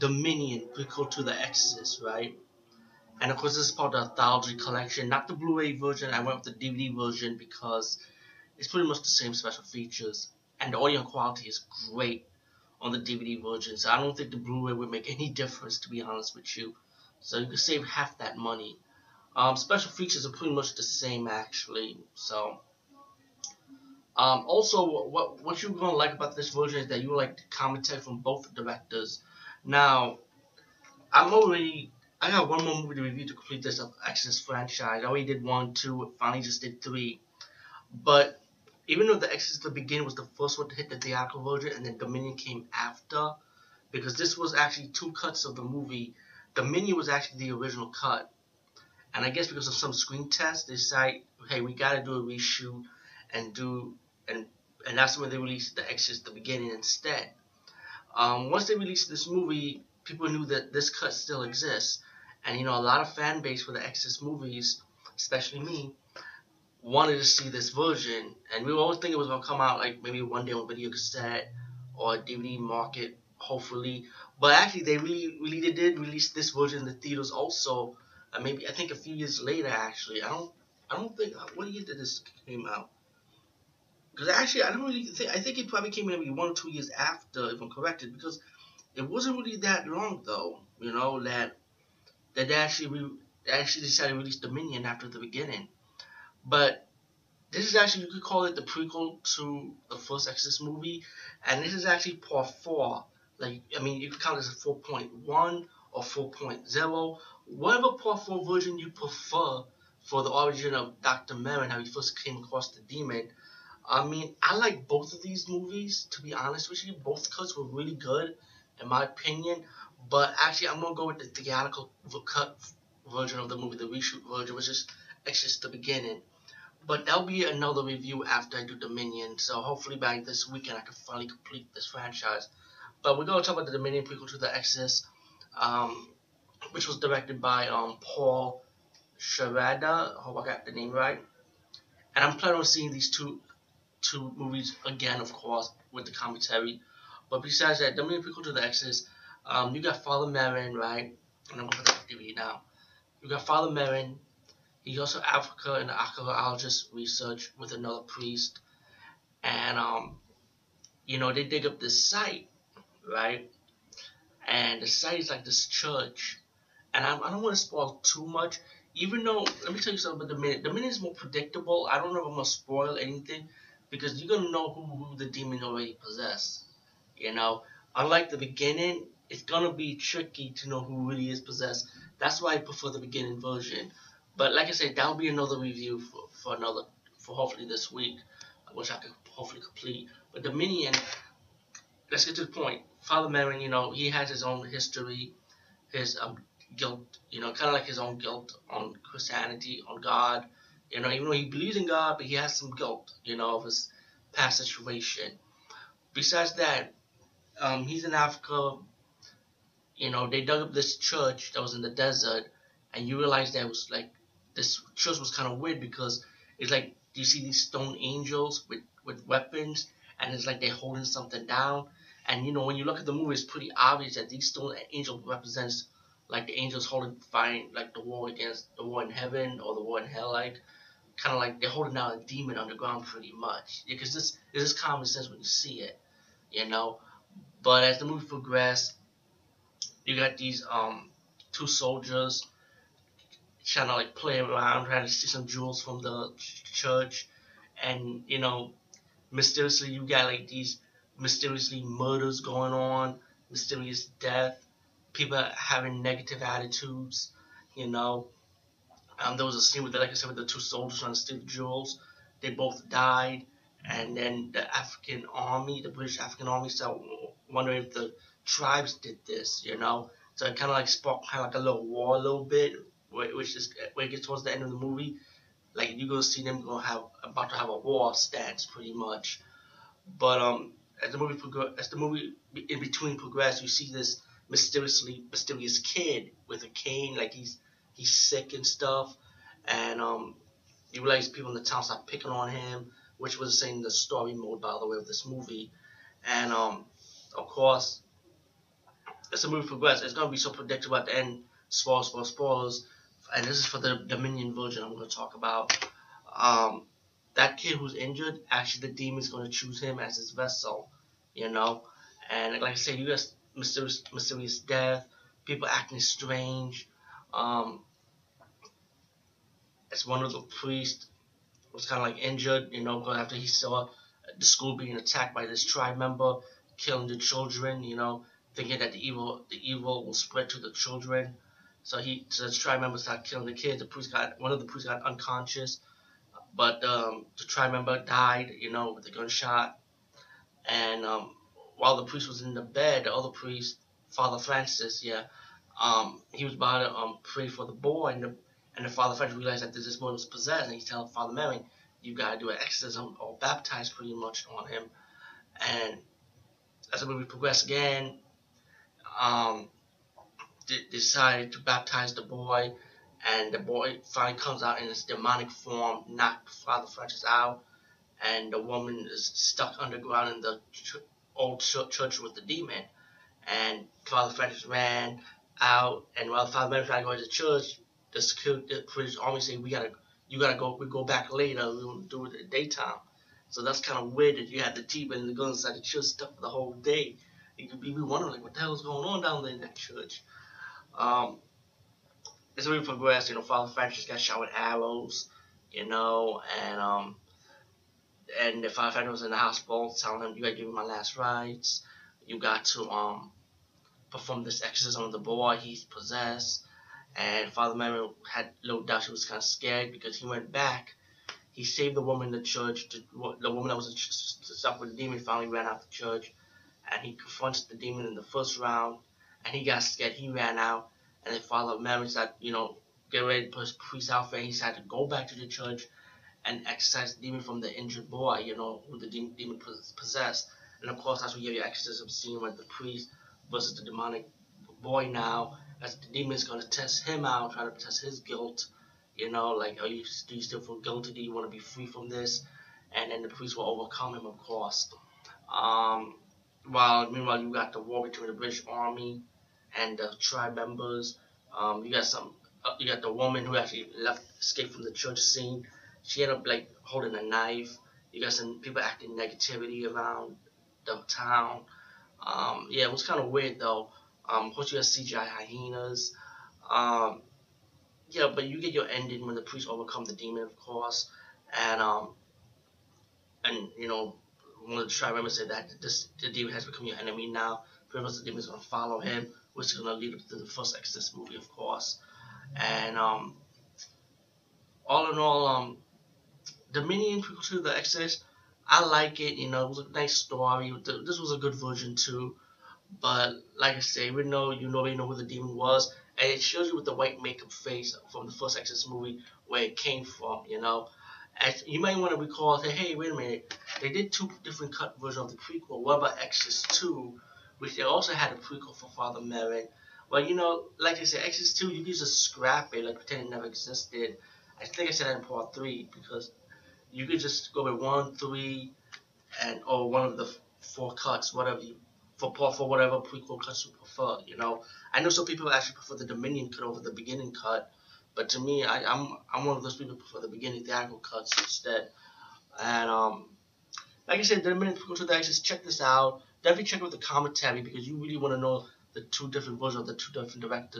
Dominion prequel to The Exorcist, right? And of course, this is part of the Anthology Collection, not the Blu-ray version. I went with the DVD version because it's pretty much the same special features, and the audio quality is great on the DVD version. So I don't think the Blu-ray would make any difference, to be honest with you. So you can save half that money. Um, special features are pretty much the same, actually. So. Um, also, what what you're gonna like about this version is that you like the commentary from both directors. Now, I'm already I got one more movie to review to complete this Exorcist franchise. I already did one, two, finally just did three. But even though the Exorcist the beginning was the first one to hit the theatrical version, and then Dominion came after, because this was actually two cuts of the movie. Dominion was actually the original cut, and I guess because of some screen tests, they decided, hey, we got to do a reshoot and do and and that's when they released the Exorcist the beginning instead. Um, once they released this movie, people knew that this cut still exists, and you know a lot of fan base for the Exorcist movies, especially me, wanted to see this version, and we were always think it was gonna come out like maybe one day on video cassette or DVD market, hopefully. But actually, they really really did release this version in the theaters also. Uh, maybe I think a few years later. Actually, I don't I don't think what year did this came out? Because actually, I don't really think. I think it probably came maybe one or two years after, if I'm corrected, because it wasn't really that long though. You know that that they actually re, they actually decided to release Dominion after the beginning, but this is actually you could call it the prequel to the first Exorcist movie, and this is actually part four. Like I mean, you could count this as four point one or four point zero, whatever part four version you prefer for the origin of Dr. Merrin, how he first came across the demon. I mean, I like both of these movies, to be honest with you. Both cuts were really good, in my opinion. But actually, I'm going to go with the theatrical cut version of the movie, the reshoot version, which is actually just the beginning. But that'll be another review after I do Dominion. So hopefully by this weekend, I can finally complete this franchise. But we're going to talk about the Dominion prequel to The Exorcist, um, which was directed by um, Paul Schrader. I hope I got the name right. And I'm planning on seeing these two two movies again, of course, with the commentary. But besides that, the main prequel to the Exorcist, um, you got Father Merrin, right? And I'm gonna put the DVD now. You got Father Merrin. He also Africa and archaeologist research with another priest, and um, you know they dig up this site, right? And the site is like this church, and I, I don't want to spoil too much. Even though, let me tell you something about the minute. The minute is more predictable. I don't know if I'm gonna spoil anything because you're gonna know who, who the demon already possessed. You know, unlike the beginning, it's gonna be tricky to know who really is possessed. That's why I prefer the beginning version. But like I said, that'll be another review for, for another for hopefully this week, which I could hopefully complete. But Dominion, let's get to the point. Father Merrin, you know, he has his own history, his um, guilt, you know, kind of like his own guilt on Christianity, on God you know, even though he believes in God, but he has some guilt, you know, of his past situation. Besides that, um, he's in Africa. You know, they dug up this church that was in the desert, and you realize that was like this church was kind of weird because it's like you see these stone angels with with weapons, and it's like they're holding something down. And you know, when you look at the movie, it's pretty obvious that these stone angels represents like the angels holding fighting like the war against the war in heaven or the war in hell, like kind of like they're holding down a demon underground pretty much. Because this, this is common sense when you see it, you know. But as the movie progressed, you got these um two soldiers trying to like play around, trying to see some jewels from the church, and you know, mysteriously you got like these mysteriously murders going on, mysterious death, people having negative attitudes, you know. Um, there was a scene with, like I said, with the two soldiers trying to steal the jewels. They both died, and then the African army, the British African army, started wondering if the tribes did this, you know. So it kind of like sparked kind of like a little war a little bit, which is where it gets towards the end of the movie. Like you're gonna see them gonna have about to have a war stance pretty much. But um, as the movie progress, as the movie in between progress, you see this mysteriously mysterious kid with a cane, like he's he's sick and stuff, and um, you realize people in the town start picking on him, which was saying the story mode, by the way, of this movie, and um, of course, as the movie progresses, it's gonna be so predictable at the end. Spoilers, spoilers, spoilers. And this is for the Dominion version I'm gonna talk about. Um, that kid who's injured, actually the demon's gonna choose him as his vessel. You know, and like I said, you got mysterious, mysterious death, people acting strange. Um, as one of the priests was kind of like injured, you know, after he saw the school being attacked by this tribe member, killing the children, you know, thinking that the evil the evil will spread to the children. So he so the tribe member started killing the kids. The priest got one of the priests got unconscious, but um, the tribe member died, you know, with a gunshot. And um, while the priest was in the bed, the other priest, Father Francis, yeah, um, he was about to um, pray for the boy, and the and the Father Francis realized that this boy was possessed, and he telling Father Merrin, you gotta do an exorcism or baptize pretty much on him. And as the movie progressed again, um, decided to baptize the boy, and the boy finally comes out in his demonic form, knocked Father Francis out, and the woman is stuck underground in the ch- old ch- church with the demon. And Father Francis ran out, and while Francis tried to go to church, the security, the British Army say we gotta, you gotta go, we go back later, we don't do it at daytime. So that's kind of weird that you had the demon and the gun inside the church stuck for the whole day. You could be wondering like what the hell is going on down there in that church. Um, as we progress, you know, Father Francis got shot with arrows, you know, and um, and the Francis was in the hospital telling him, "You got to give me my last rites. You got to um perform this exorcism on the boy. He's possessed." And Father Merrin had little doubt. he was kind of scared because he went back. He saved the woman in the church. The, the woman that was with the demon finally ran out of the church, and he confronted the demon in the first round. And he got scared. He ran out, and then Father Merrin said, "You know, get ready to put his priest outfit." He had to go back to the church and exorcise the demon from the injured boy. You know, who the demon possessed. And of course, that's where you have your exorcism scene with the priest versus the demonic boy now as the demon's going to test him out, try to test his guilt. You know, like, are you, do you still feel guilty? Do you want to be free from this? And then the priest will overcome him, of course. Um, while meanwhile, you got the war between the British Army and the tribe members. Um, you got some, uh, you got the woman who actually left, escaped from the church scene. She ended up like holding a knife. You got some people acting negativity around the town. Um, yeah, it was kind of weird though. Um, of course, you have CGI hyenas. Um, yeah, but you get your ending when the priest overcome the demon, of course, and um, and you know, one of the tribe members said that this the demon has become your enemy now. Pretty much the is gonna follow him, which is gonna lead up to the first Exorcist movie, of course, and um, all in all, um, Dominion prequel to the Exorcist, I like it. You know, it was a nice story. This was a good version too. But like I say, we know you already know who the demon was, and it shows you with the white makeup face from the first Exorcist movie where it came from. You know, and you might want to recall, say, hey, wait a minute, they did two different cut versions of the prequel. What about Exorcist Two, which they also had a prequel for Father Merrin? Well, you know, like I said, Exorcist Two, you can just scrap it, like pretend it never existed. I think I said that in part three because you could just go with one, three, and or one of the four cuts, whatever you for for whatever prequel cuts you prefer. You know, I know some people actually prefer the Dominion cut over the beginning cut, but to me, I, I'm I'm one of those people who prefer the beginning theatrical cuts instead. And um, like I said, the Dominion prequel to the Exorcist, check this out. Definitely check out the commentary because you really want to know the two different versions of the two different directors.